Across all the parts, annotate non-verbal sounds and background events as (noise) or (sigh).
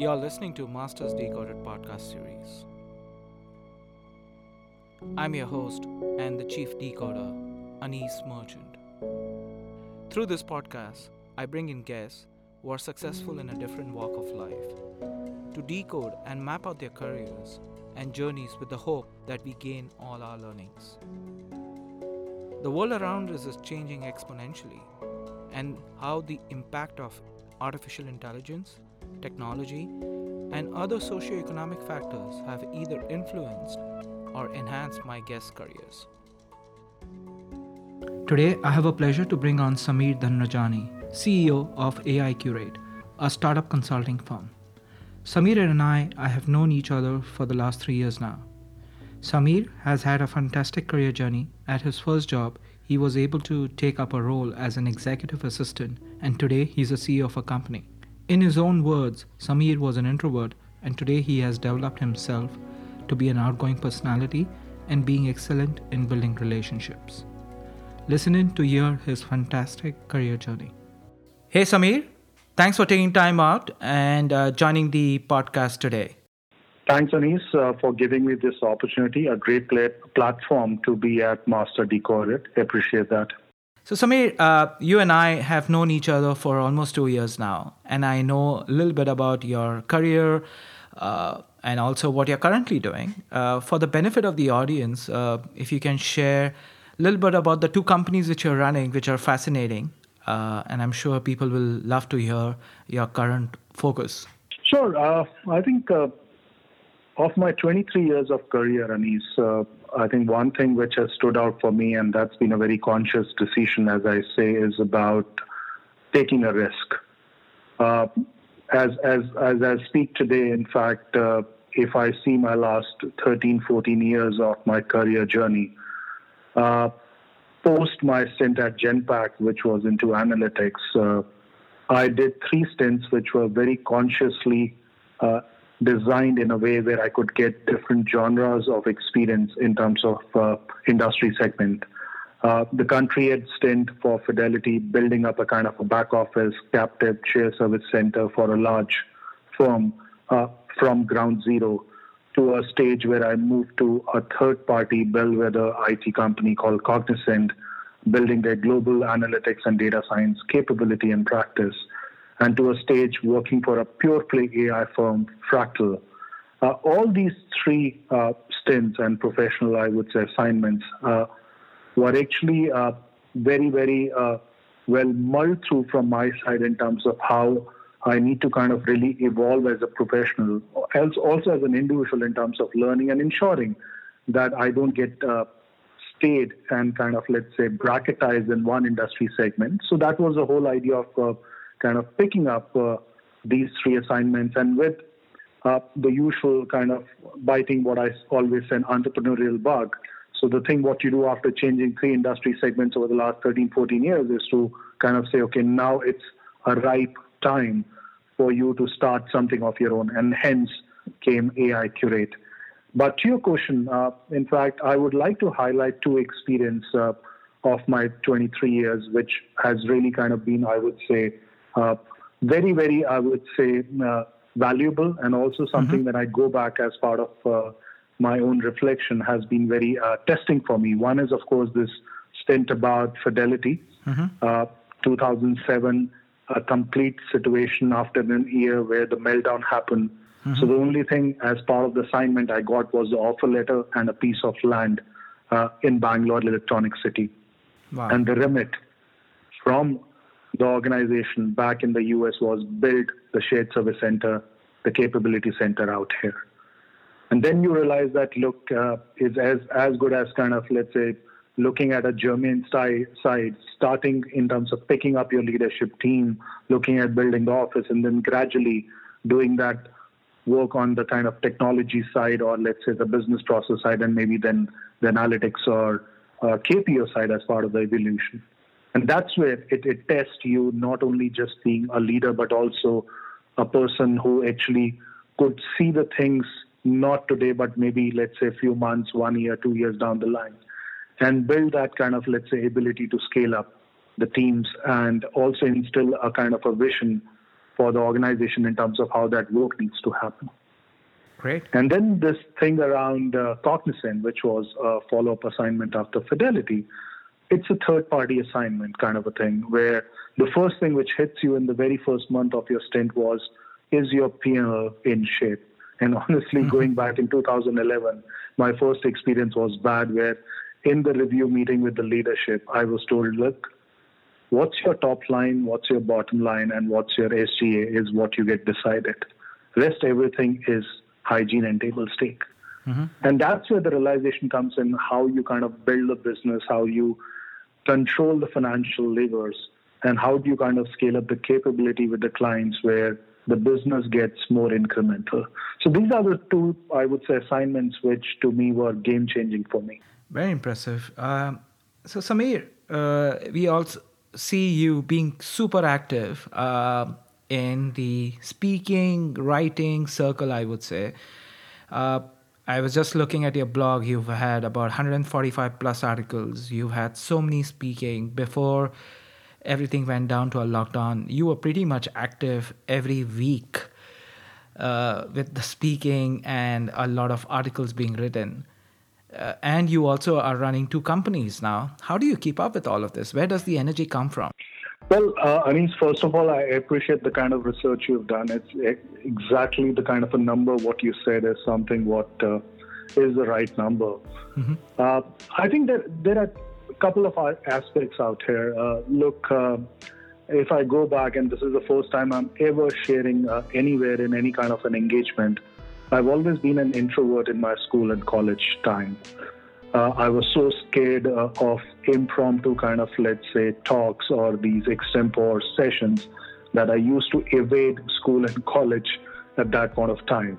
You're listening to Masters Decoded podcast series. I'm your host and the chief decoder, Anis Merchant. Through this podcast, I bring in guests who are successful in a different walk of life to decode and map out their careers and journeys with the hope that we gain all our learnings. The world around us is changing exponentially, and how the impact of artificial intelligence, technology, and other socioeconomic factors have either influenced or enhanced my guest careers. Today, I have a pleasure to bring on Sameer Dhanrajani, CEO of AIQRate, a startup consulting firm. Sameer and I, I have known each other for the last three years now. Sameer has had a fantastic career journey. At his first job, he was able to take up a role as an executive assistant, and today he's a CEO of a company. In his own words, Sameer was an introvert, and today he has developed himself to be an outgoing personality and being excellent in building relationships. Listen in to hear his fantastic career journey. Hey, Sameer. Thanks for taking time out and uh, joining the podcast today. Thanks, Anis, uh, for giving me this opportunity, a great platform to be at Master Decoded. Appreciate that. So, Sameer, uh, you and I have known each other for almost two years now, and I know a little bit about your career uh, and also what you're currently doing. Uh, for the benefit of the audience, uh, if you can share a little bit about the two companies which you're running, which are fascinating, uh, and I'm sure people will love to hear your current focus. Sure. Uh, I think of my 23 years of career, Anis, I think one thing which has stood out for me, and that's been a very conscious decision, as I say, is about taking a risk. Uh, as as as I speak today, in fact, uh, if I see my last 13, 14 years of my career journey, uh, post my stint at Genpact, which was into analytics, uh, I did three stints which were very consciously uh, designed in a way where I could get different genres of experience in terms of uh, industry segment. Uh, the country had stint for Fidelity, building up a kind of a back office captive share service center for a large firm uh, from ground zero to a stage where I moved to a third party bellwether IT company called Cognizant, building their global analytics and data science capability and practice and to a stage working for a pure play AI firm, Fractal. Uh, all these three uh, stints and professional, I would say, assignments uh, were actually uh, very, very uh, well mulled through from my side in terms of how I need to kind of really evolve as a professional, else also as an individual in terms of learning and ensuring that I don't get uh, stayed and kind of, let's say, bracketized in one industry segment. So that was the whole idea of kind of picking up uh, these three assignments and with uh, the usual kind of biting what I always say an entrepreneurial bug. So the thing what you do after changing three industry segments over the last 13, 14 years is to kind of say, okay, now it's a ripe time for you to start something of your own, and hence came AIQRate. But to your question, uh, in fact, I would like to highlight two experience uh, of my 23 years, which has really kind of been, I would say, very, very, I would say, uh, valuable and also something mm-hmm. that I go back as part of uh, my own reflection has been very testing for me. One is, of course, this stint about fidelity, mm-hmm. 2007, a complete situation after an year where the meltdown happened. Mm-hmm. So the only thing as part of the assignment I got was the offer letter and a piece of land uh, in Bangalore Electronic City. Wow. And the remit from the organization back in the US was build the shared service center, the capability center out here. And then you realize that look uh, is as as good as kind of let's say looking at a German side, starting in terms of picking up your leadership team, looking at building the office, and then gradually doing that work on the kind of technology side, or let's say the business process side, and maybe then the analytics or uh, KPO side as part of the evolution. And that's where it, it tests you not only just being a leader, but also a person who actually could see the things not today, but maybe, let's say, a few months, one year, two years down the line, and build that kind of, let's say, ability to scale up the teams and also instill a kind of a vision for the organization in terms of how that work needs to happen. Great. And then this thing around uh, Cognizant, which was a follow up assignment after Fidelity, it's a third party assignment kind of a thing where the first thing which hits you in the very first month of your stint was is your P&L in shape? And honestly, mm-hmm. going back in 2011, my first experience was bad where in the review meeting with the leadership, I was told, look, what's your top line, what's your bottom line, and what's your SGA is what you get decided. Rest everything is hygiene and table stake. Mm-hmm. And that's where the realization comes in how you kind of build a business, how you control the financial levers, and how do you kind of scale up the capability with the clients where the business gets more incremental. So these are the two, I would say, assignments which to me were game changing for me. Very impressive. Um, so, Sameer, uh, we also see you being super active uh, in the speaking, writing circle, I would say. Uh, I was just looking at your blog. You've had about 145 plus articles. You've had so many speaking before everything went down to a lockdown. You were pretty much active every week uh, with the speaking and a lot of articles being written. Uh, and you also are running two companies now. How do you keep up with all of this? Where does the energy come from? Well, uh, mean, first of all, I appreciate the kind of research you've done. It's exactly the kind of a number what you said is something what uh, is the right number. Mm-hmm. Uh, I think that there are a couple of aspects out here. Uh, look, uh, if I go back, and this is the first time I'm ever sharing uh, anywhere in any kind of an engagement, I've always been an introvert in my school and college time uh, I was so scared uh, of impromptu kind of, let's say, talks or these extempore sessions that I used to evade school and college at that point of time.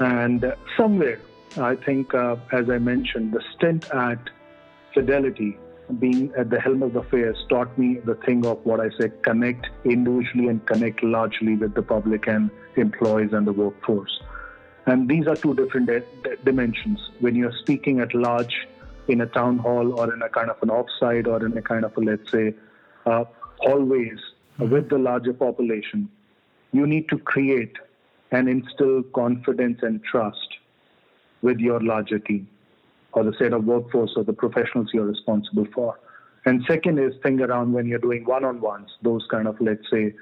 And somewhere, I think, uh, as I mentioned, the stint at Fidelity, being at the helm of affairs, taught me the thing of what I say connect individually and connect largely with the public and employees and the workforce. And these are two different di- dimensions. When you're speaking at large in a town hall or in a kind of an offsite or in a kind of a, let's say, uh, hallways mm-hmm. with the larger population, you need to create and instill confidence and trust with your larger team or the set of workforce or the professionals you're responsible for. And second is think around when you're doing one-on-ones, those kind of, let's say,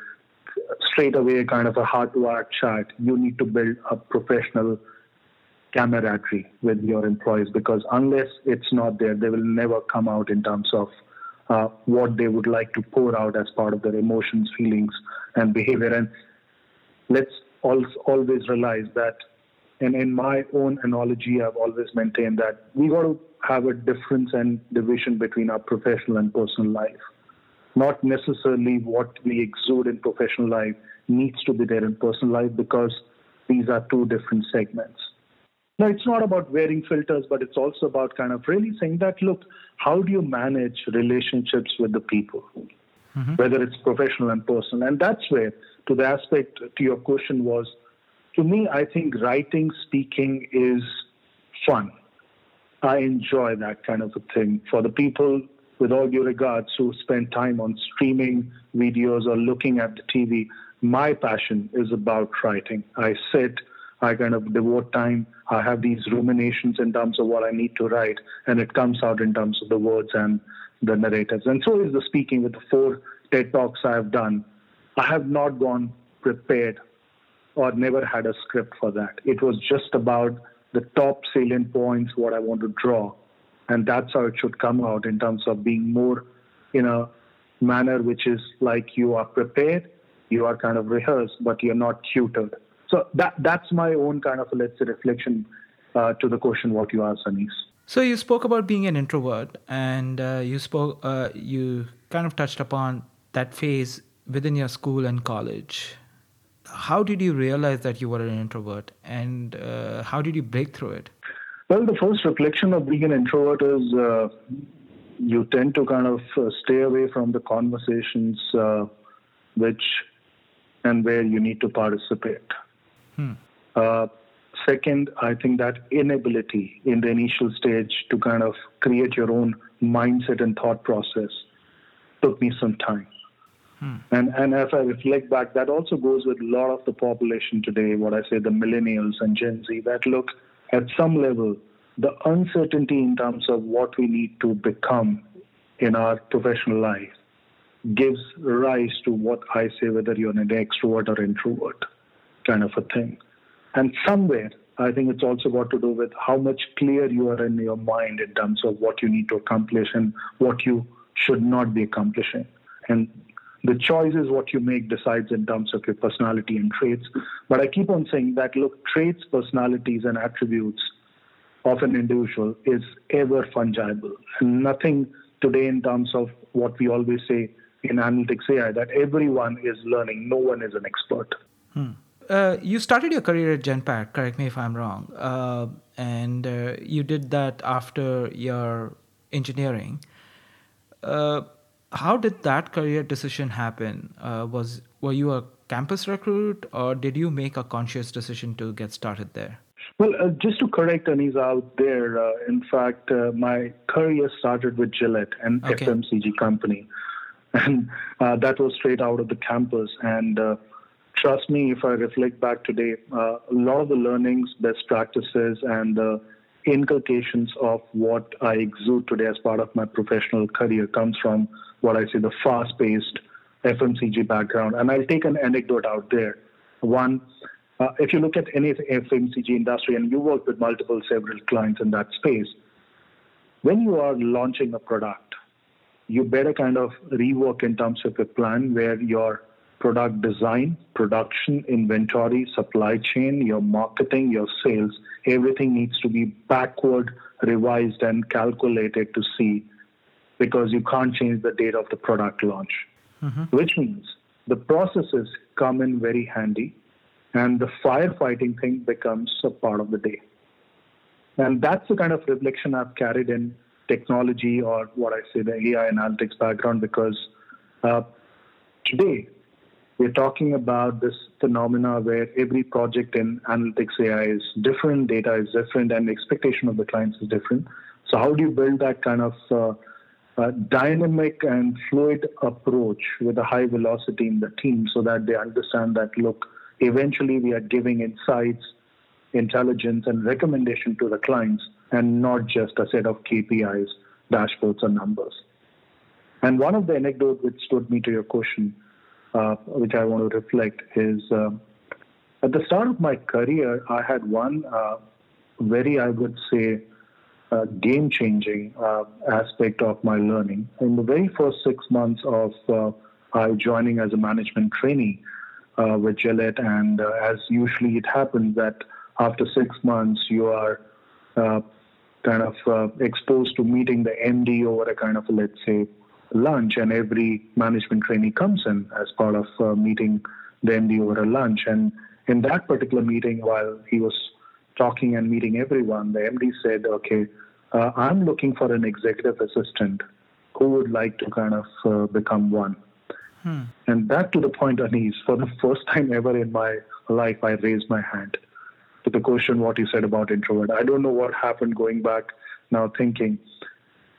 straight away kind of a heart to heart chat. You need to build a professional camaraderie with your employees because unless it's not there, they will never come out in terms of uh, what they would like to pour out as part of their emotions, feelings, and behavior. And let's always realize that, and in my own analogy, I've always maintained that we got to have a difference and division between our professional and personal life not necessarily what we exude in professional life needs to be there in personal life because these are two different segments. Now, it's not about wearing filters, but it's also about kind of really saying that, look, how do you manage relationships with the people, mm-hmm. whether it's professional and personal? And that's where, to the aspect to your question, was to me, I think writing, speaking is fun. I enjoy that kind of a thing. For the people with all due regards, who spend time on streaming videos or looking at the TV, my passion is about writing. I sit, I kind of devote time, I have these ruminations in terms of what I need to write, and it comes out in terms of the words and the narratives. And so is the speaking with the four TED Talks I have done. I have not gone prepared or never had a script for that. It was just about the top salient points, what I want to draw and that's how it should come out in terms of being more in a manner which is like you are prepared, you are kind of rehearsed, but you're not tutored. So that that's my own kind of let's say reflection uh, to the question what you asked, Anis. So you spoke about being an introvert, and uh, you spoke uh, you kind of touched upon that phase within your school and college. How did you realize that you were an introvert, and uh, how did you break through it? Well, the first reflection of being an introvert is uh, you tend to kind of uh, stay away from the conversations uh, which and where you need to participate. Hmm. Uh, second, I think that inability in the initial stage to kind of create your own mindset and thought process took me some time. Hmm. And and if I reflect back, that also goes with a lot of the population today, what I say the millennials and Gen Z, that look at some level the uncertainty in terms of what we need to become in our professional life gives rise to what I say, whether you're an extrovert or introvert kind of a thing. And somewhere, I think it's also got to do with how much clear you are in your mind in terms of what you need to accomplish and what you should not be accomplishing. And the choice is what you make decides in terms of your personality and traits. But I keep on saying that look, traits, personalities, and attributes of an individual is ever fungible. And nothing today in terms of what we always say in analytics AI that everyone is learning, no one is an expert. Hmm. Uh, you started your career at Genpact, correct me if I'm wrong, uh, and uh, you did that after your engineering. How did that career decision happen? Uh, was were you a campus recruit, or did you make a conscious decision to get started there? Well, uh, just to correct Anis out there, uh, in fact, uh, my career started with Gillette, an okay. FMCG company, (laughs) and uh, that was straight out of the campus. And uh, trust me, if I reflect back today, uh, a lot of the learnings, best practices, and the inculcations of what I exude today as part of my professional career comes from what I say the fast-paced FMCG background. And I'll take an anecdote out there. One, uh, if you look at any FMCG industry and you work with multiple, several clients in that space, when you are launching a product, you better kind of rework in terms of a plan where your product design, production, inventory, supply chain, your marketing, your sales, everything needs to be backward revised and calculated to see because you can't change the date of the product launch, mm-hmm. which means the processes come in very handy and the firefighting thing becomes a part of the day. And that's the kind of reflection I've carried in technology or what I say the AI analytics background because uh, today we're talking about this phenomena where every project in analytics AI is different, data is different, and the expectation of the clients is different. So, how do you build that kind of uh, dynamic and fluid approach with a high velocity in the team so that they understand that, look, eventually we are giving insights, intelligence, and recommendation to the clients and not just a set of KPIs, dashboards, and numbers. And one of the anecdotes which stood me to your question, uh, which I want to reflect, is uh, at the start of my career, I had one uh, very, I would say, uh, game changing uh, aspect of my learning. In the very first six months of uh, I joining as a management trainee uh, with Gillette, and uh, as usually it happens that after six months you are uh, kind of exposed to meeting the MD over a kind of let's say lunch, and every management trainee comes in as part of meeting the MD over a lunch, and in that particular meeting, while he was talking and meeting everyone, the MD said, okay, uh, I'm looking for an executive assistant who would like to kind of uh, become one. Hmm. And that to the point, Anis, for the first time ever in my life, I raised my hand to the question what you said about introvert. I don't know what happened going back now thinking.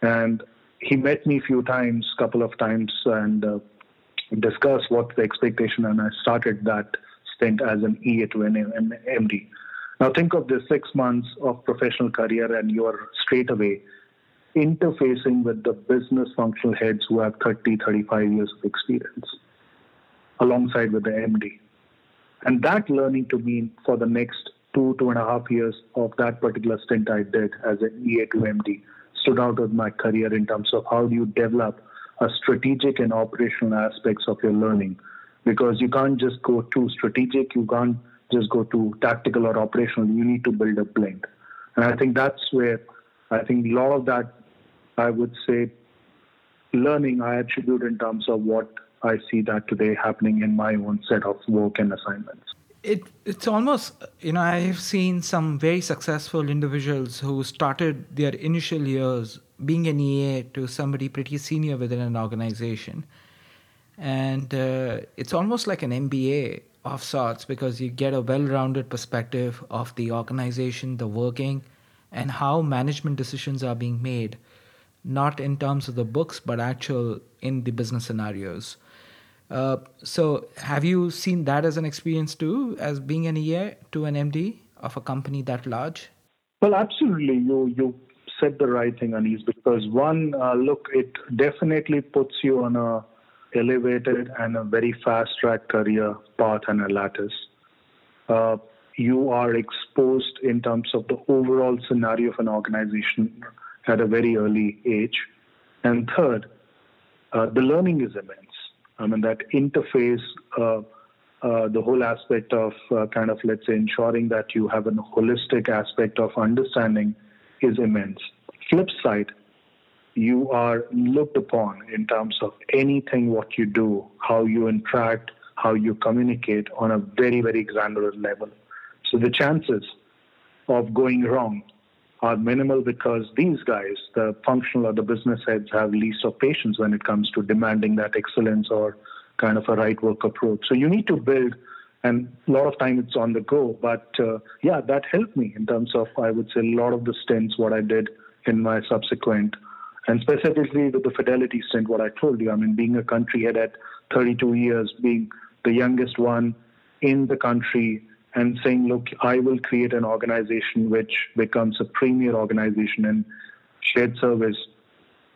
And he met me a few times, couple of times, and uh, discussed what the expectation, and I started that stint as an EA to an MD. Now think of this six months of professional career and you're straight away interfacing with the business functional heads who have 30, 35 years of experience alongside with the MD. And that learning to me for the next two, two and a half years of that particular stint I did as an EA to MD stood out with my career in terms of how do you develop a strategic and operational aspects of your learning because you can't just go too strategic, you can't just go to tactical or operational. You need to build a blend. And I think that's where I think a lot of that, I would say, learning I attribute in terms of what I see that today happening in my own set of work and assignments. It, it's almost, you know, I've seen some very successful individuals who started their initial years being an EA to somebody pretty senior within an organization. And uh, it's almost like an MBA of sorts because you get a well rounded perspective of the organization, the working, and how management decisions are being made not in terms of the books, but actual in the business scenarios. Uh, so, have you seen that as an experience too, as being an EA to an MD of a company that large? Well, absolutely. You you said the right thing, Anis, because one, uh, look, it definitely puts you on a elevated and a very fast track career path and a lattice. Uh, you are exposed in terms of the overall scenario of an organization at a very early age. And third, uh, the learning is immense. I mean, that interface, uh, uh, the whole aspect of uh, kind of, let's say, ensuring that you have a holistic aspect of understanding is immense. Flip side, you are looked upon in terms of anything what you do, how you interact, how you communicate on a very, very granular level. So the chances of going wrong are minimal because these guys, the functional or the business heads, have least of patience when it comes to demanding that excellence or kind of a right work approach. So you need to build, and a lot of time it's on the go. But uh, yeah, that helped me in terms of, I would say, a lot of the stints, what I did in my subsequent, and specifically with the Fidelity stint, what I told you. I mean, being a country head at 32 years, being the youngest one in the country, and saying, look, I will create an organization which becomes a premier organization in shared service,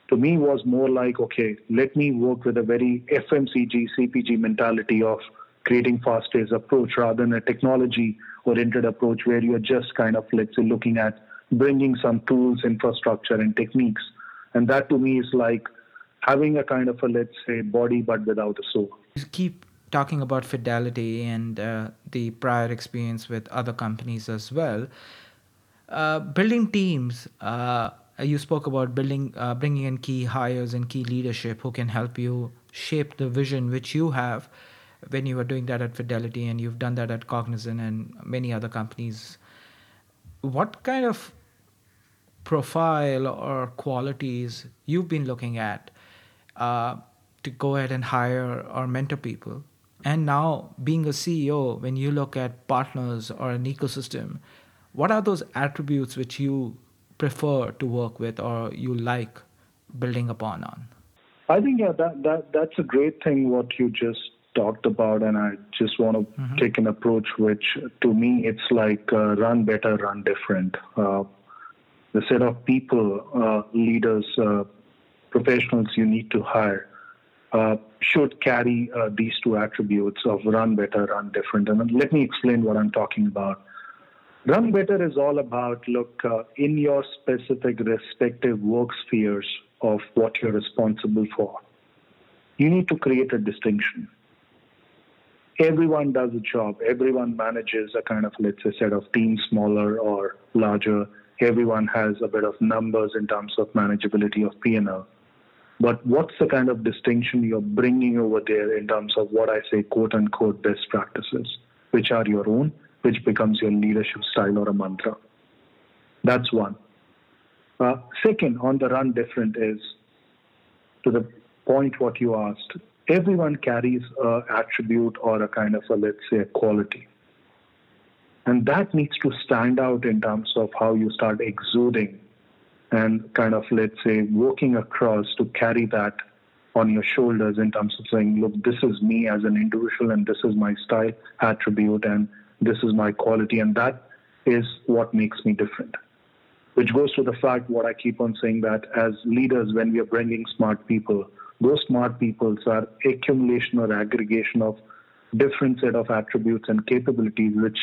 to me was more like, okay, let me work with a very FMCG, CPG mentality of creating fast-paced approach rather than a technology-oriented approach where you're just kind of, let's say, looking at bringing some tools, infrastructure, and techniques. And that to me is like having a kind of a, let's say, body but without a soul. You keep talking about Fidelity and uh, the prior experience with other companies as well. Uh, building teams, uh, you spoke about building, uh, bringing in key hires and key leadership who can help you shape the vision which you have when you were doing that at Fidelity and you've done that at Cognizant and many other companies. What kind of profile or qualities you've been looking at uh, to go ahead and hire or mentor people and now, being a CEO, when you look at partners or an ecosystem, what are those attributes which you prefer to work with or you like building upon on? I think yeah, that that that's a great thing what you just talked about, and I just want to mm-hmm. take an approach which, to me, it's like uh, run better, run different. Uh, the set of people, uh, leaders, uh, professionals you need to hire uh, should carry uh, these two attributes of run better, run different. And let me explain what I'm talking about. Run better is all about look uh, in your specific respective work spheres of what you're responsible for. You need to create a distinction. Everyone does a job. Everyone manages a kind of, let's say, set of teams, smaller or larger. Everyone has a bit of numbers in terms of manageability of P&L but what's the kind of distinction you're bringing over there in terms of what I say, quote unquote, best practices, which are your own, which becomes your leadership style or a mantra? That's one. Uh, second, on the run different is to the point what you asked. Everyone carries a attribute or a kind of a let's say a quality, and that needs to stand out in terms of how you start exuding and kind of, let's say, walking across to carry that on your shoulders in terms of saying, look, this is me as an individual and this is my style attribute and this is my quality. And that is what makes me different. Which goes to the fact what I keep on saying that as leaders, when we are bringing smart people, those smart people are accumulation or aggregation of different set of attributes and capabilities which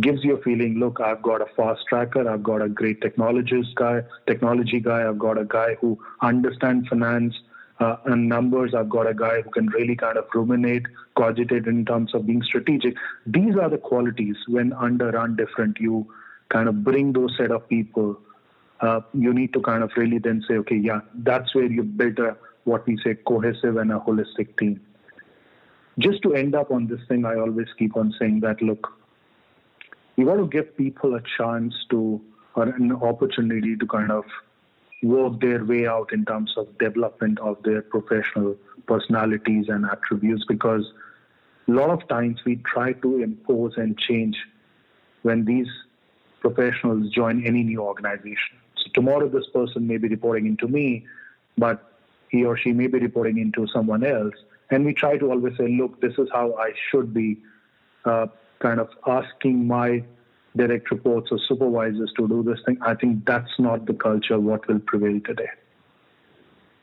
gives you a feeling look i've got a fast tracker i've got a great technologist guy technology guy i've got a guy who understands finance uh, and numbers i've got a guy who can really kind of ruminate cogitate in terms of being strategic. These are the qualities when under run different you kind of bring those set of people uh, you need to kind of really then say okay yeah that's where you build a what we say cohesive and a holistic team. Just to end up on this thing i always keep on saying that look you got to give people a chance to or an opportunity to kind of work their way out in terms of development of their professional personalities and attributes because a lot of times we try to impose and change when these professionals join any new organization. So tomorrow, this person may be reporting into me, but he or she may be reporting into someone else. And we try to always say, look, this is how I should be uh, kind of asking my direct reports or supervisors to do this thing. I think that's not the culture what will prevail today.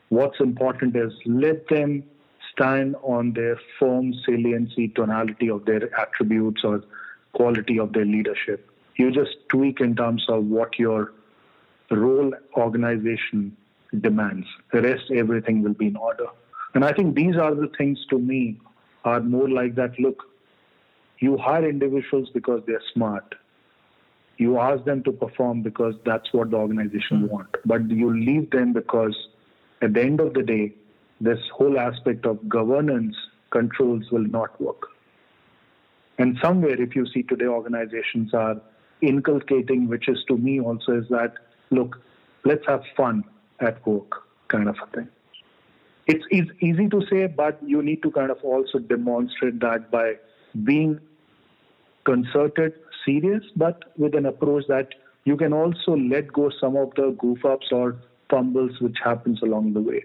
What's important is let them stand on their firm saliency, tonality of their attributes or quality of their leadership. You just tweak in terms of what your role organization demands. The rest, everything will be in order. And I think these are the things to me are more like that look, you hire individuals because they're smart. You ask them to perform because that's what the organization mm-hmm. want. But you leave them because at the end of the day, this whole aspect of governance controls will not work. And somewhere, if you see today, organizations are inculcating, which is to me also is that, look, let's have fun at work kind of a thing. It's, it's easy to say, but you need to kind of also demonstrate that by being concerted, serious, but with an approach that you can also let go some of the goof ups or fumbles which happens along the way.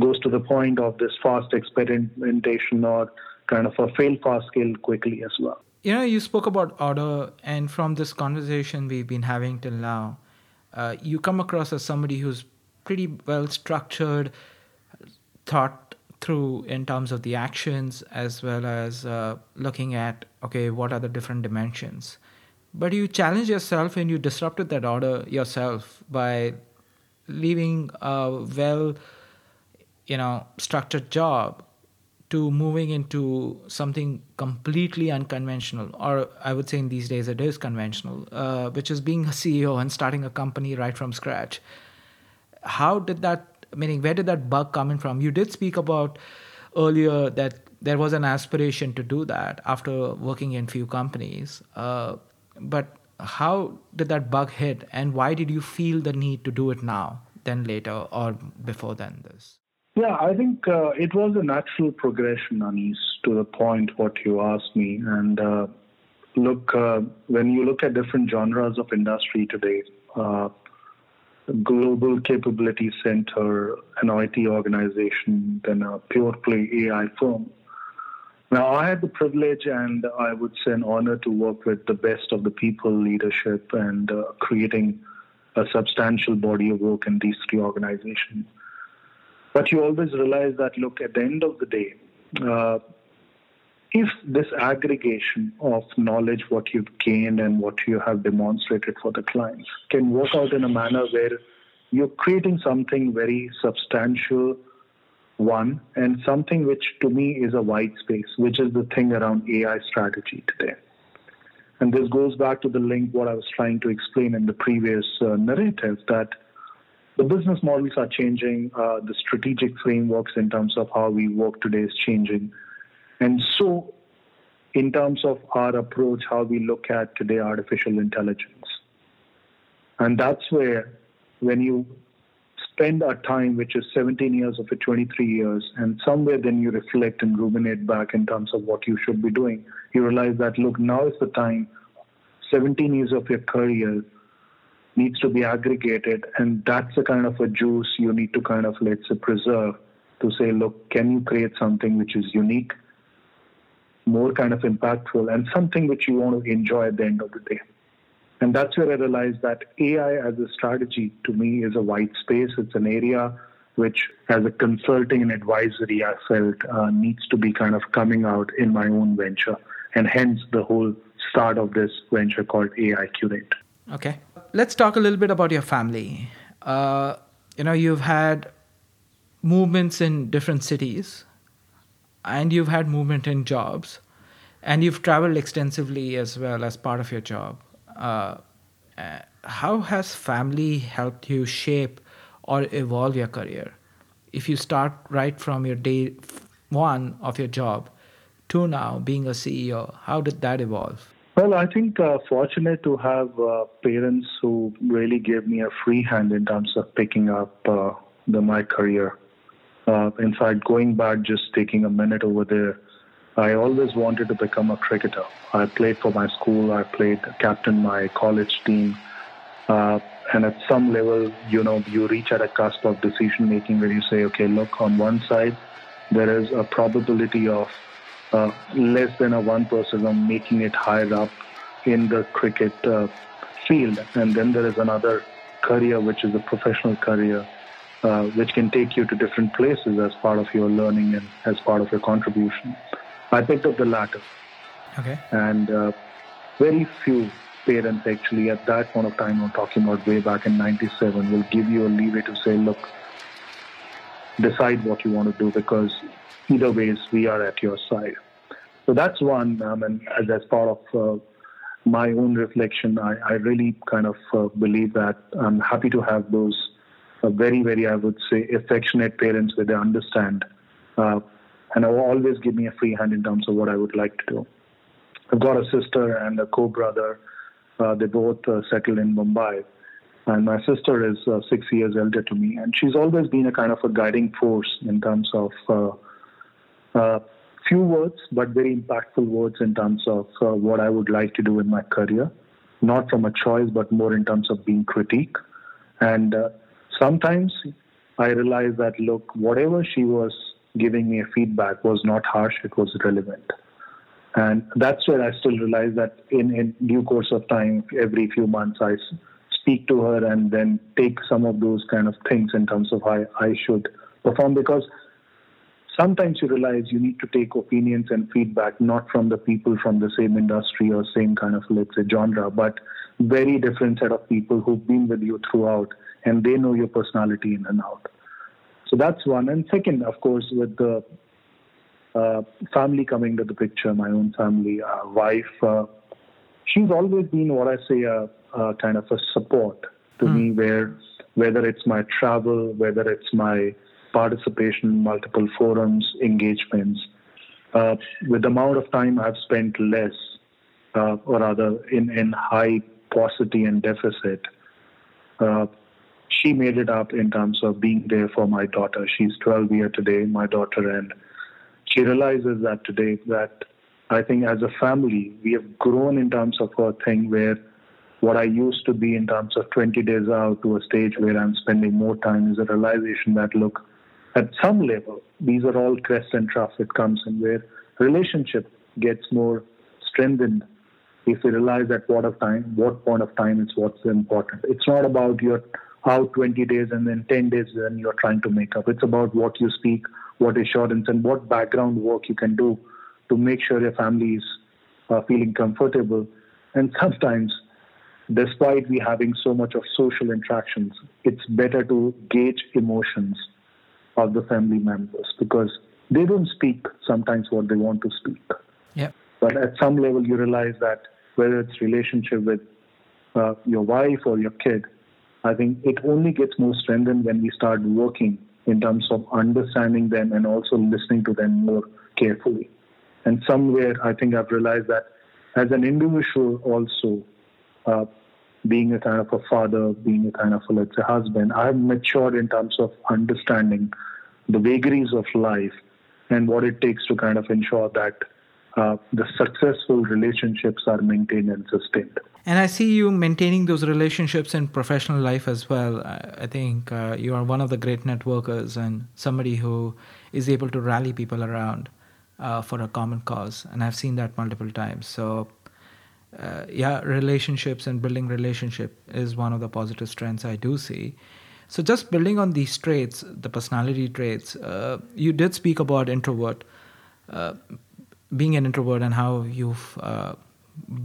Goes to the point of this fast experimentation or kind of a fail fast scale quickly as well. You know, you spoke about order, and from this conversation we've been having till now, uh, you come across as somebody who's pretty well structured, thought through in terms of the actions as well as uh, looking at okay what are the different dimensions. But you challenge yourself and you disrupted that order yourself by leaving a well you know structured job to moving into something completely unconventional or i would say in these days it is conventional uh, which is being a ceo and starting a company right from scratch. How did that meaning where did that bug come in from? You did speak about earlier that there was an aspiration to do that after working in few companies. Uh, but how did that bug hit and why did you feel the need to do it now than later or before than this? Yeah i think uh, it was a natural progression anis to the point what you asked me. And uh, look uh, when you look at different genres of industry today uh, global capability center an it organization than a pure play ai firm now, I had the privilege and I would say an honor to work with the best of the people leadership and uh, creating a substantial body of work in these three organizations. But you always realize that, look, at the end of the day, uh, if this aggregation of knowledge, what you've gained and what you have demonstrated for the clients, can work out in a manner where you're creating something very substantial one, and something which to me is a white space, which is the thing around AI strategy today. And this goes back to the link what I was trying to explain in the previous uh, narrative that the business models are changing, uh, the strategic frameworks in terms of how we work today is changing. And so, in terms of our approach, how we look at today artificial intelligence. And that's where, when you spend a time which is 17 years of it 23 years and somewhere then you reflect and ruminate back in terms of what you should be doing you realize that look now is the time 17 years of your career needs to be aggregated and that's the kind of a juice you need to kind of let's say preserve to say look can you create something which is unique more kind of impactful and something which you want to enjoy at the end of the day and that's where I realized that AI as a strategy to me is a white space. It's an area which, as a consulting and advisory, I felt uh, needs to be kind of coming out in my own venture. And hence the whole start of this venture called AI Curate. Okay. Let's talk a little bit about your family. Uh, you know, you've had movements in different cities, and you've had movement in jobs, and you've traveled extensively as well as part of your job uh, how has family helped you shape or evolve your career? If you start right from your day one of your job to now being a CEO, how did that evolve? Well, I think uh, fortunate to have uh, parents who really gave me a free hand in terms of picking up uh, the my career. Uh, in fact, going back, just taking a minute over there, I always wanted to become a cricketer. I played for my school. I played captain my college team. Uh, and at some level, you know, you reach at a cusp of decision making where you say, okay, look, on one side, there is a probability of uh, less than a 1% of making it higher up in the cricket uh, field. And then there is another career, which is a professional career, uh, which can take you to different places as part of your learning and as part of your contribution. I picked up the latter. Okay. And uh, very few parents actually at that point of time, I'm talking about way back in 97, will give you a leeway to say, look, decide what you want to do because either ways we are at your side. So that's one, um, and as, as part of uh, my own reflection, I, I really kind of uh, believe that I'm happy to have those very, very, I would say, affectionate parents where they understand uh, and always give me a free hand in terms of what I would like to do. I've got a sister and a co-brother. Uh, they both uh, settled in Mumbai, and my sister is uh, six years elder to me, and she's always been a kind of a guiding force in terms of few words, but very impactful words in terms of uh, what I would like to do in my career, not from a choice, but more in terms of being critique. And uh, sometimes I realized that, look, whatever she was giving me a feedback was not harsh, it was relevant. And that's where I still realize that in, in due course of time, every few months, I speak to her and then take some of those kind of things in terms of how I should perform because sometimes you realize you need to take opinions and feedback not from the people from the same industry or same kind of let's say genre but very different set of people who've been with you throughout and they know your personality in and out so that's one and second of course with the uh, family coming to the picture my own family uh, wife uh, she's always been what i say a, a kind of a support to mm. me where whether it's my travel whether it's my participation in multiple forums, engagements. Uh, with the amount of time I've spent less, uh, or rather in, in high paucity and deficit, uh, she made it up in terms of being there for my daughter. She's 12 year today, my daughter, and she realizes that today that I think as a family we have grown in terms of a thing where what I used to be in terms of 20 days out to a stage where I'm spending more time is a realization that look, at some level, these are all crest and trough it comes in where relationship gets more strengthened if we realize at what of time, what point of time is what's important. It's not about you're out 20 days and then 10 days then you're trying to make up. It's about what you speak, what assurance, and what background work you can do to make sure your family is uh, feeling comfortable. And sometimes, despite we having so much of social interactions, it's better to gauge emotions of the family members because they don't speak sometimes what they want to speak. Yeah. But at some level, you realize that whether it's relationship with uh, your wife or your kid, I think it only gets more strengthened when we start working in terms of understanding them and also listening to them more carefully. And somewhere, I think I've realized that as an individual, also uh, being a kind of a father, being a kind of a, let's say, husband, I've matured in terms of understanding the vagaries of life and what it takes to kind of ensure that uh, the successful relationships are maintained and sustained. And I see you maintaining those relationships in professional life as well. I think uh, you are one of the great networkers and somebody who is able to rally people around uh, for a common cause. And I've seen that multiple times. So uh, yeah, relationships and building relationship is one of the positive strengths I do see. So just building on these traits, the personality traits, uh, you did speak about introvert, uh, being an introvert, and how you've uh,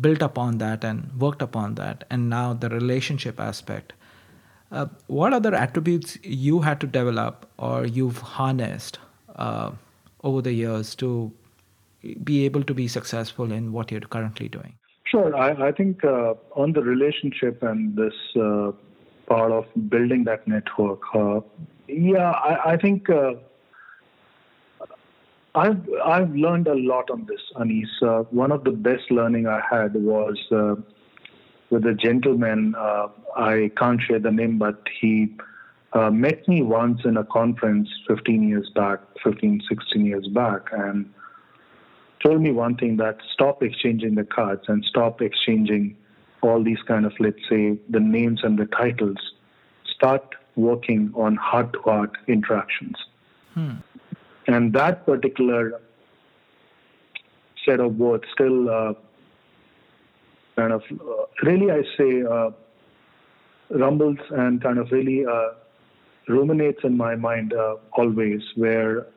built upon that and worked upon that, and now the relationship aspect. Uh, what other attributes you had to develop or you've harnessed uh, over the years to be able to be successful in what you're currently doing? Sure. I, I think uh, on the relationship and this uh, part of building that network, uh, yeah, I, I think uh, I've I've learned a lot on this, Anis. Uh, one of the best learning I had was uh, with a gentleman. I can't share the name, but he met me once in a conference 15 years back, 15, 16 years back, and told me one thing that stop exchanging the cards and stop exchanging all these kind of, let's say, the names and the titles, start working on heart to heart interactions. Hmm. And that particular set of words still uh, kind of uh, really, I say, uh, rumbles and kind of really uh, ruminates in my mind uh, always, where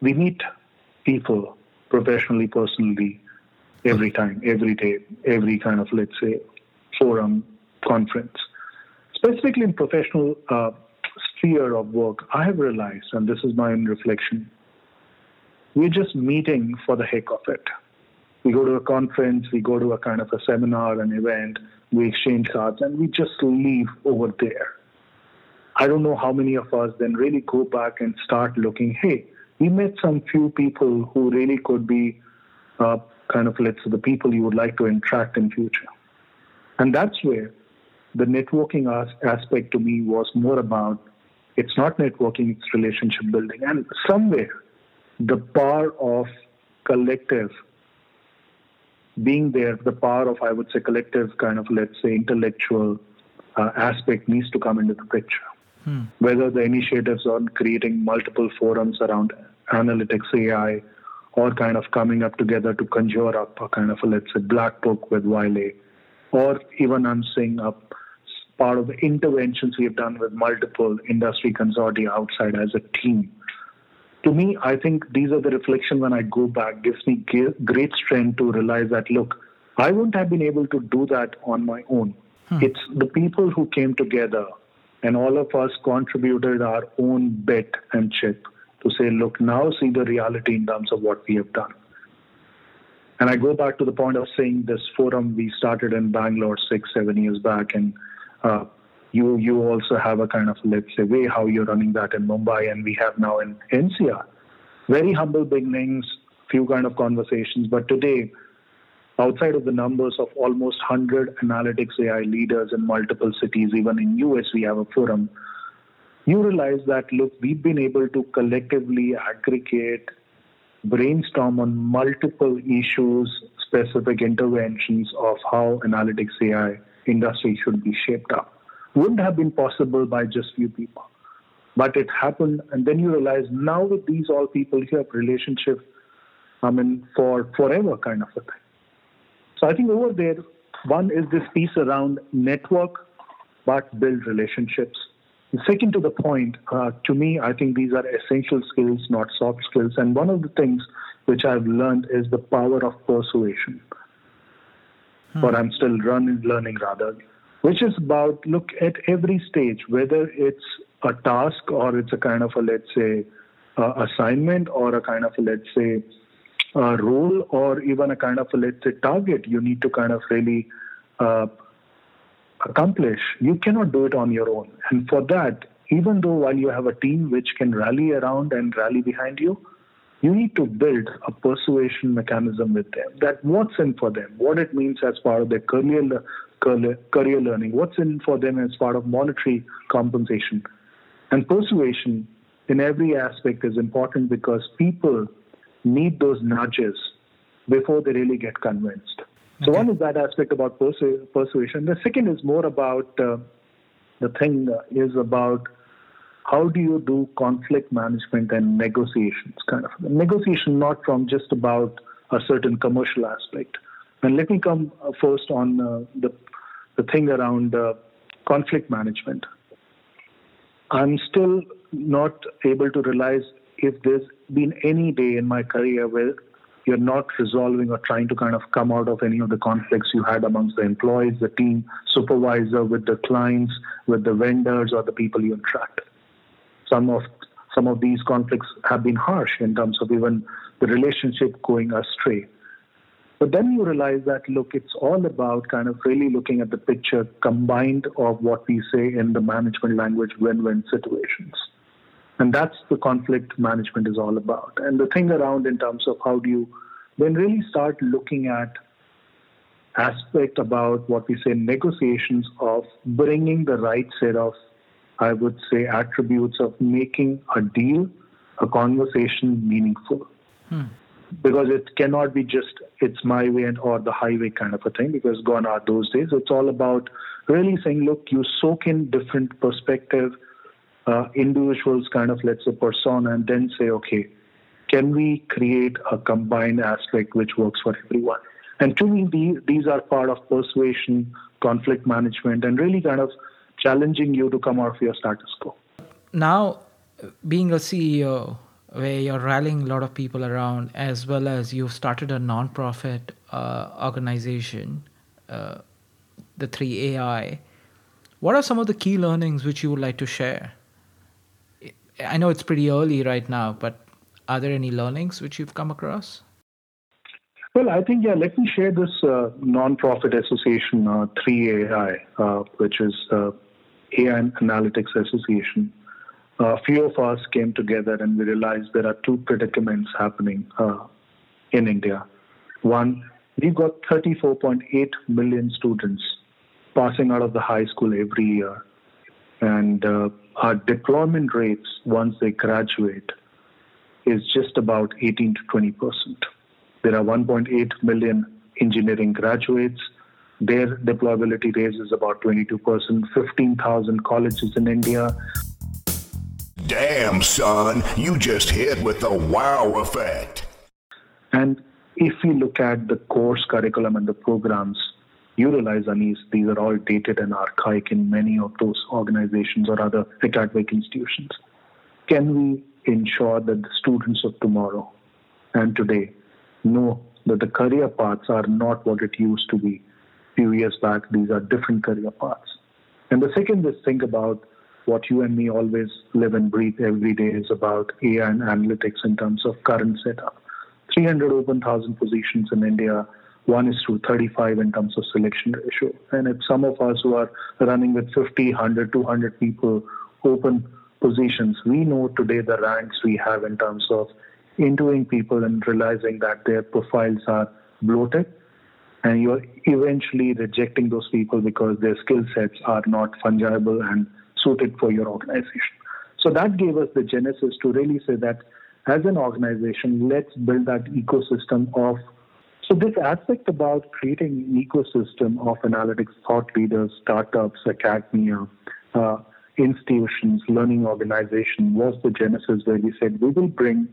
we meet people professionally, personally, every time, every day, every kind of, let's say, forum, conference. Specifically in professional sphere of work, I have realized, and this is my own reflection, we're just meeting for the heck of it. We go to a conference, we go to a kind of a seminar, an event, we exchange cards, and we just leave over there. I don't know how many of us then really go back and start looking, hey, we met some few people who really could be uh, kind of, let's say, the people you would like to interact in future. And that's where the networking aspect to me was more about it's not networking, it's relationship building. And somewhere the power of collective being there, the power of, I would say, collective kind of, let's say, intellectual uh, aspect needs to come into the picture. Hmm. Whether the initiatives on creating multiple forums around analytics AI or kind of coming up together to conjure up a kind of, a, let's say, black book with Wiley, or even I'm saying up part of the interventions we have done with multiple industry consortia outside as a team to me, I think these are the reflection when I go back, gives me great strength to realize that, look, I wouldn't have been able to do that on my own. Hmm. It's the people who came together and all of us contributed our own bit and chip to say, look, now see the reality in terms of what we have done. And I go back to the point of saying this forum we started in Bangalore six, seven years back, and uh, you you also have a kind of let's say way how you're running that in Mumbai, and we have now in NCR. Very humble beginnings, few kind of conversations, but today, outside of the numbers of almost 100 analytics AI leaders in multiple cities, even in US we have a forum. You realize that look, we've been able to collectively aggregate, brainstorm on multiple issues, specific interventions of how analytics AI industry should be shaped up wouldn't have been possible by just few people. But it happened, and then you realize now with these all people, you have relationship, I mean, for forever kind of a thing. So I think over there, one is this piece around network, but build relationships. And second to the point, uh, to me, I think these are essential skills, not soft skills. And one of the things which I've learned is the power of persuasion. Hmm. Or I'm still running, learning rather which is about look at every stage, whether it's a task or it's a kind of a, let's say, uh, assignment or a kind of a, let's say, a role or even a kind of a, let's say, target you need to kind of really uh, accomplish. You cannot do it on your own. And for that, even though while you have a team which can rally around and rally behind you, you need to build a persuasion mechanism with them that what's in for them, what it means as part of their career career learning, what's in for them as part of monetary compensation. And persuasion in every aspect is important because people need those nudges before they really get convinced. So, one is that aspect about persu- persuasion. The second is more about uh, the thing is about how do you do conflict management and negotiations, kind of negotiation, not from just about a certain commercial aspect. And let me come uh, first on uh, the the thing around uh, conflict management. I'm still not able to realize if there's been any day in my career where you're not resolving or trying to kind of come out of any of the conflicts you had amongst the employees, the team, supervisor, with the clients, with the vendors, or the people you interact. Some of some of these conflicts have been harsh in terms of even the relationship going astray. But then you realize that, look, it's all about kind of really looking at the picture combined of what we say in the management language win win situations. And that's the conflict management is all about. And the thing around in terms of how do you then really start looking at aspect about what we say negotiations of bringing the right set of, I would say, attributes of making a deal, a conversation meaningful. Hmm. because it cannot be just it's my way and or the highway kind of a thing because gone are those days. It's all about really saying, look, you soak in different perspective, uh, individuals kind of let's say persona, and then say, okay, can we create a combined aspect which works for everyone? And to me, these, these are part of persuasion, conflict management, and really kind of challenging you to come out of your status quo. Now, being a CEO, where you're rallying a lot of people around, as well as you've started a nonprofit uh, organization, uh, the 3AI. What are some of the key learnings which you would like to share? I know it's pretty early right now, but are there any learnings which you've come across? Well, I think, yeah, let me share this uh, nonprofit association, uh, 3AI, uh, which is AI Analytics Association a few of us came together and we realized there are two predicaments happening uh, in India. One, we've got 34.8 million students passing out of the high school every year. And uh, our deployment rates once they graduate is just about 18 to 20 percent. There are 1.8 million engineering graduates. Their deployability rate is about 22 percent. 15,000 colleges in India. Damn, son, you just hit with the wow effect. And if we look at the course curriculum and the programs, you realize, Anis, these are all dated and archaic in many of those organizations or other academic institutions. Can we ensure that the students of tomorrow and today know that the career paths are not what it used to be few years back? These are different career paths. And the second is think about what you and me always live and breathe every day is about AI and analytics in terms of current setup. 300 open thousand positions in India, one is to 35 in terms of selection ratio. And if some of us who are running with 50, 100, 200 people open positions, we know today the ranks we have in terms of interviewing people and realizing that their profiles are bloated and you're eventually rejecting those people because their skill sets are not fungible and suited for your organization. So that gave us the genesis to really say that as an organization, let's build that ecosystem of. So, this aspect about creating an ecosystem of analytics thought leaders, startups, academia, uh, institutions, learning organization was the genesis where we said we will bring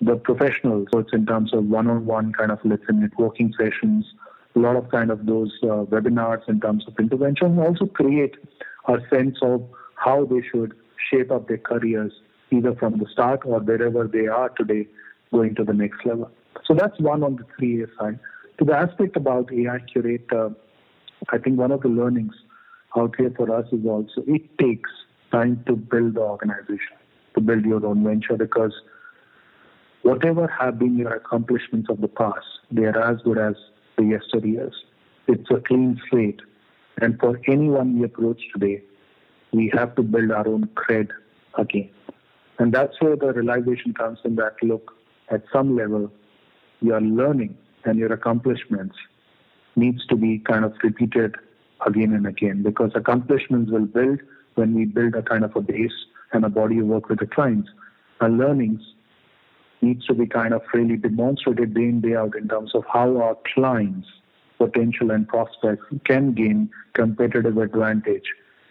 the professionals. So, it's in terms of one on one kind of, let's say, networking sessions, a lot of kind of those uh, webinars in terms of intervention, also create a sense of how they should shape up their careers, either from the start or wherever they are today, going to the next level. So that's one on the 3A side. To the aspect about AIQRate, I think one of the learnings out here for us is also it takes time to build the organization, to build your own venture, because whatever have been your accomplishments of the past, they are as good as the yesteryears. It's a clean slate and for anyone we approach today, we have to build our own cred again. And that's where the realization comes in that look, at some level, your learning and your accomplishments needs to be kind of repeated again and again because accomplishments will build when we build a kind of a base and a body of work with the clients. Our learnings needs to be kind of really demonstrated day in, day out in terms of how our clients potential and prospects can gain competitive advantage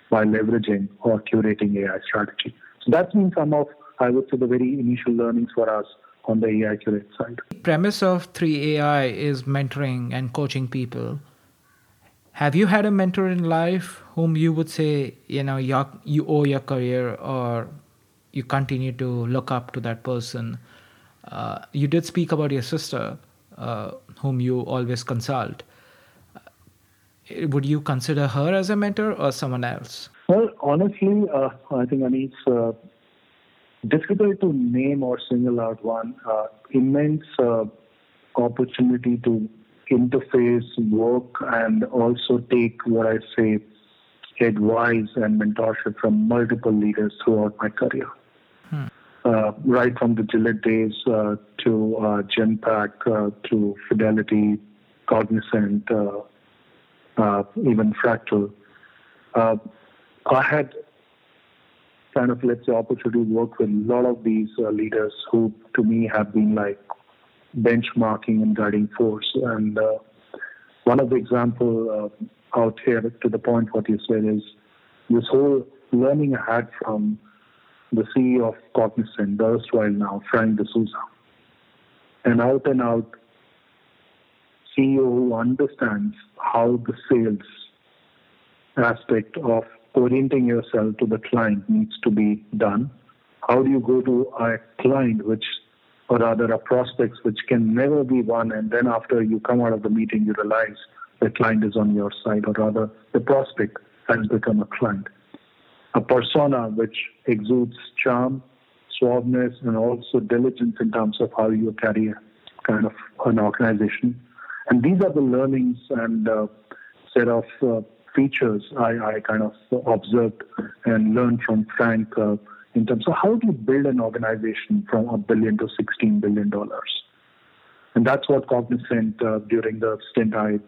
by leveraging or curating AI strategy. So that's been some of, I would say, the very initial learnings for us on the AIQRate side. Premise of 3AI is mentoring and coaching people. Have you had a mentor in life whom you would say, you know, you owe your career or you continue to look up to that person? Uh, you did speak about your sister, uh, whom you always consult would you consider her as a mentor or someone else? Well, honestly, uh, I think it's uh, difficult to name or single out one. Uh, immense uh, opportunity to interface, work, and also take what I say advice and mentorship from multiple leaders throughout my career. Uh, right from the Gillette days uh, to uh, Genpact uh, to Fidelity, Cognizant, uh, uh, even fractal. I had kind of, let's say, opportunity to work with a lot of these leaders who, to me, have been like benchmarking and guiding force. And one of the example out here to the point what you said is this whole learning I had from the CEO of Cognizant, the erstwhile now, Frank D'Souza. An out and out CEO who understands how the sales aspect of orienting yourself to the client needs to be done. How do you go to a client which or rather a prospects which can never be won and then after you come out of the meeting you realize the client is on your side or rather the prospect has become a client a persona which exudes charm suaveness and also diligence in terms of how you carry kind of an organization and these are the learnings and uh, set of uh, features I, I, kind of observed and learned from Frank uh, in terms of how do you build an organization from a billion to $16 billion. And that's what Cognizant uh, during the stint I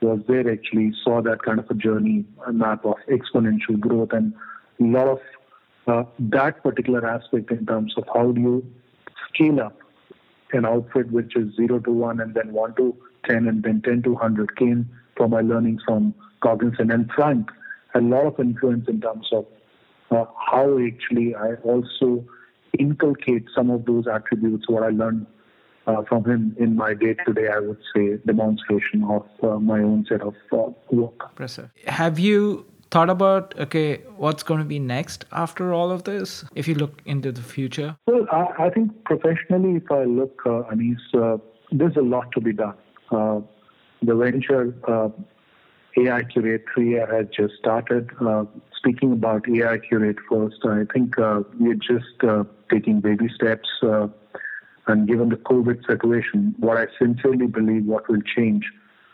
was there actually saw that kind of a journey, a map of exponential growth and lot of uh, that particular aspect in terms of how do you scale up an outfit which is 0 to 1 and then 1 to 10 and then 10 to 100 came from my learnings from Cognizant and Frank a lot of influence in terms of uh, how actually I also inculcate some of those attributes, what I learned uh, from him in my day to day, I would say, demonstration of uh, my own set of uh, work. Impressive. Have you thought about, okay, what's going to be next after all of this, if you look into the future? Well, I, I think professionally, if I look, uh, Anis, uh, there's a lot to be done. Uh, the venture AIQRate 3 has just started. Uh, speaking about AIQRate first, I think uh, we're just uh, taking baby steps. Uh, and given the COVID situation, what I sincerely believe what will change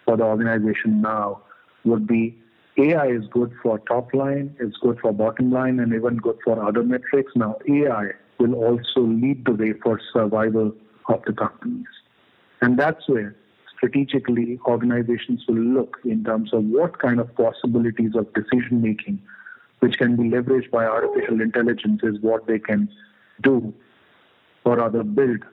for the organization now would be AI is good for top line, it's good for bottom line, and even good for other metrics. Now, AI will also lead the way for survival of the companies. And that's where strategically organizations will look in terms of what kind of possibilities of decision making which can be leveraged by artificial intelligence is what they can do or rather build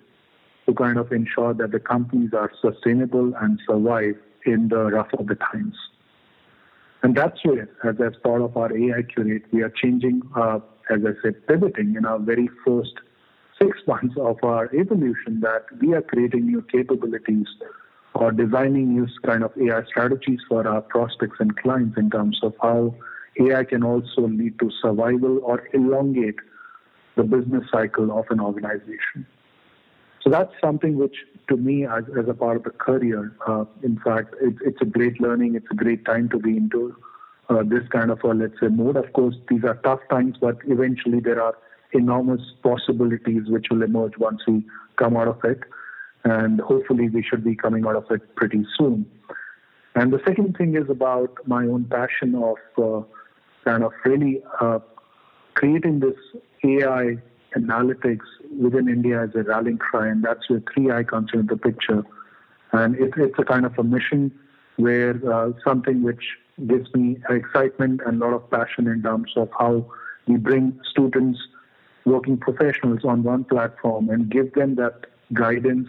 to kind of ensure that the companies are sustainable and survive in the rough of the times. And that's where, as, as part of our AIQRate, we are changing, uh, as I said, pivoting in our very first six months of our evolution that we are creating new capabilities or designing new kind of AI strategies for our prospects and clients in terms of how AI can also lead to survival or elongate the business cycle of an organization. So that's something which, to me, as, as a part of the career, uh, in fact, it, it's a great learning. It's a great time to be into uh, this kind of a, let's say, mode. Of course, these are tough times, but eventually there are enormous possibilities which will emerge once we come out of it and hopefully we should be coming out of it pretty soon. And the second thing is about my own passion of uh, kind of really uh, creating this AI analytics within India as a rallying cry, and that's where 3AI comes in the picture. And it, it's a kind of a mission where uh, something which gives me excitement and a lot of passion in terms of how we bring students, working professionals on one platform and give them that guidance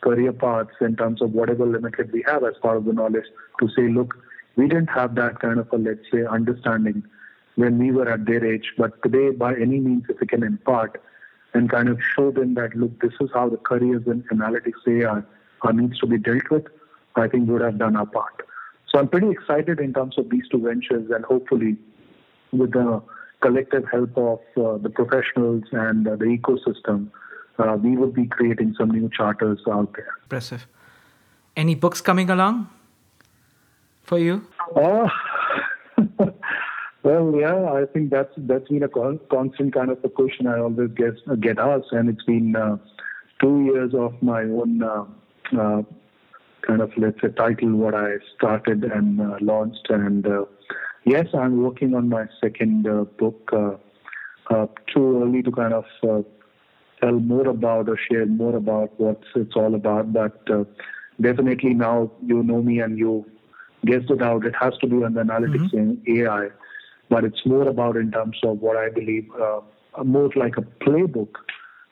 career paths in terms of whatever limited we have as part of the knowledge to say, look, we didn't have that kind of a, let's say, understanding when we were at their age. But today, by any means, if we can impart and kind of show them that, look, this is how the careers in analytics AI are needs to be dealt with, I think we would have done our part. So I'm pretty excited in terms of these two ventures, and hopefully, with the collective help of uh, the professionals and uh, the ecosystem, uh, we would be creating some new charters out there. Impressive. Any books coming along for you? Uh, well, yeah, I think that's that's been a con- constant kind of a question I always get get asked, and it's been uh, two years of my own uh, uh, kind of let's say title what I started and uh, launched, and uh, yes, I'm working on my second uh, book. too early to kind of tell more about or share more about what it's all about. But uh, definitely now you know me and you guessed it out. It has to be on the analytics mm-hmm. AI, but it's more about in terms of what I believe uh, more like a playbook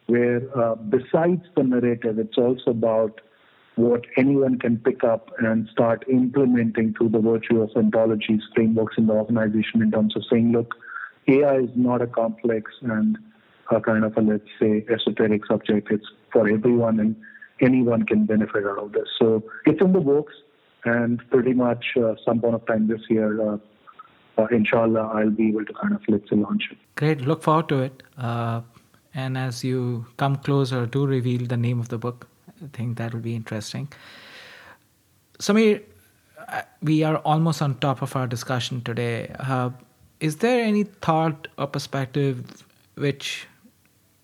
where uh, besides the narrative, it's also about what anyone can pick up and start implementing through the virtue of ontologies, frameworks in the organization in terms of saying, look, AI is not a complex and a kind of a, let's say, esoteric subject. It's for everyone and anyone can benefit out of this. So it's in the works and pretty much uh, some point of time this year, uh, inshallah, I'll be able to kind of let's launch it. Great. Look forward to it. Uh, and as you come closer, do reveal the name of the book. I think that will be interesting. Sameer, uh, we are almost on top of our discussion today. Uh, is there any thought or perspective which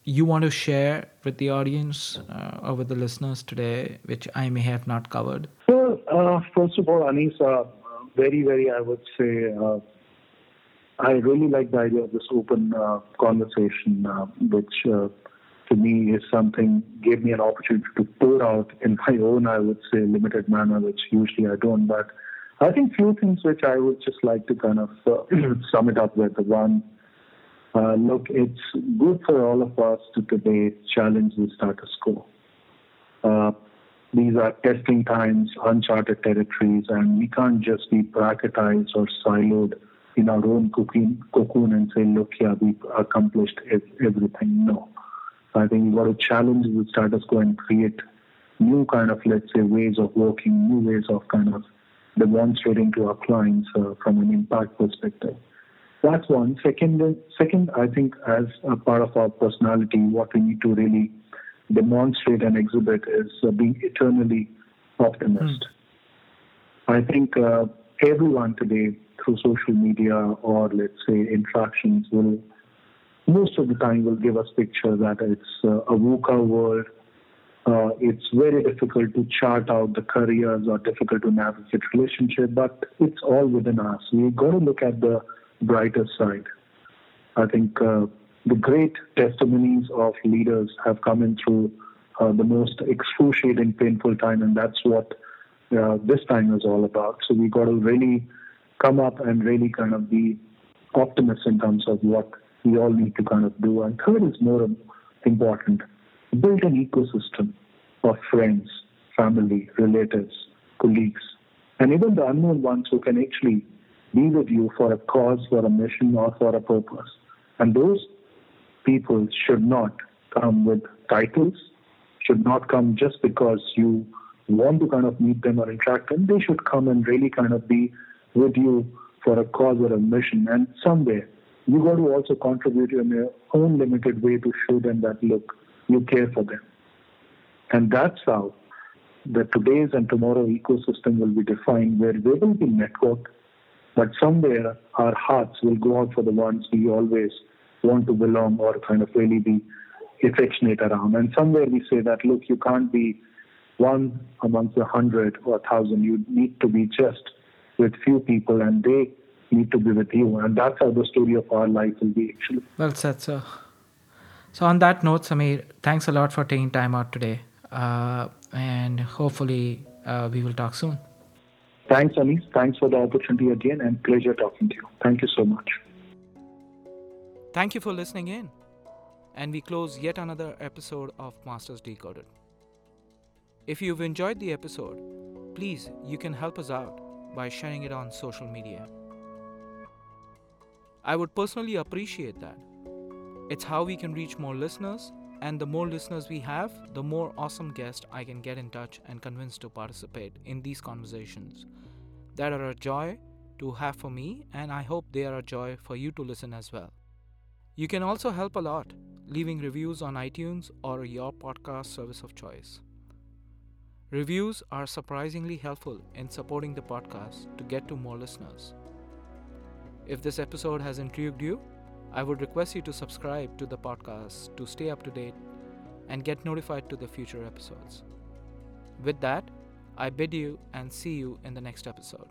you want to share with the audience uh, or with the listeners today, which I may have not covered? Well, uh, first of all, Anis, uh, very, very, I would say, uh, I really like the idea of this open uh, conversation, uh, which to me is something gave me an opportunity to pour out in my own, I would say, limited manner, which usually I don't. But I think few things which I would just like to kind of (clears throat) sum it up with. One, uh, look, it's good for all of us to today challenge the status quo. Uh, these are testing times, uncharted territories, and we can't just be bracketized or siloed in our own cocoon, cocoon and say, look, yeah, we've accomplished everything. No. I think got to challenge the status quo and create new kind of, let's say, ways of working, new ways of kind of demonstrating to our clients uh, from an impact perspective. That's one. Second, second, I think as a part of our personality, what we need to really demonstrate and exhibit is uh, being eternally optimist. Mm. I think uh, everyone today, through social media or let's say interactions, will most of the time will give us picture that it's uh, a VUCA world. Uh, it's very difficult to chart out the careers or difficult to navigate relationship, but it's all within us. We've got to look at the brighter side. I think uh, the great testimonies of leaders have come in through uh, the most excruciating, painful time, and that's what uh, this time is all about. So we got to really come up and really kind of be optimists in terms of what we all need to kind of do. And third is more important: build an ecosystem of friends, family, relatives, colleagues, and even the unknown ones who can actually be with you for a cause, for a mission, or for a purpose. And those people should not come with titles, should not come just because you want to kind of meet them or interact them. They should come and really kind of be with you for a cause or a mission. And somewhere, you got to also contribute in your own limited way to show them that, look, you care for them. And that's how the today's and tomorrow ecosystem will be defined, where they will be networked, but somewhere our hearts will go out for the ones we always want to belong or kind of really be affectionate around. And somewhere we say that, look, you can't be one amongst a hundred or a thousand. You need to be just with few people and they need to be with you. And that's how the story of our life will be actually. Well said, sir. So on that note, Sameer, thanks a lot for taking time out today. Uh, and hopefully uh, we will talk soon. Thanks, Anis. Thanks for the opportunity again and pleasure talking to you. Thank you so much. Thank you for listening in. And we close yet another episode of Masters Decoded. If you've enjoyed the episode, please you can help us out by sharing it on social media. I would personally appreciate that. It's how we can reach more listeners and the more listeners we have, the more awesome guests I can get in touch and convince to participate in these conversations that are a joy to have for me, and I hope they are a joy for you to listen as well. You can also help a lot leaving reviews on iTunes or your podcast service of choice. Reviews are surprisingly helpful in supporting the podcast to get to more listeners. If this episode has intrigued you, I would request you to subscribe to the podcast to stay up to date and get notified to the future episodes. With that, I bid you and see you in the next episode.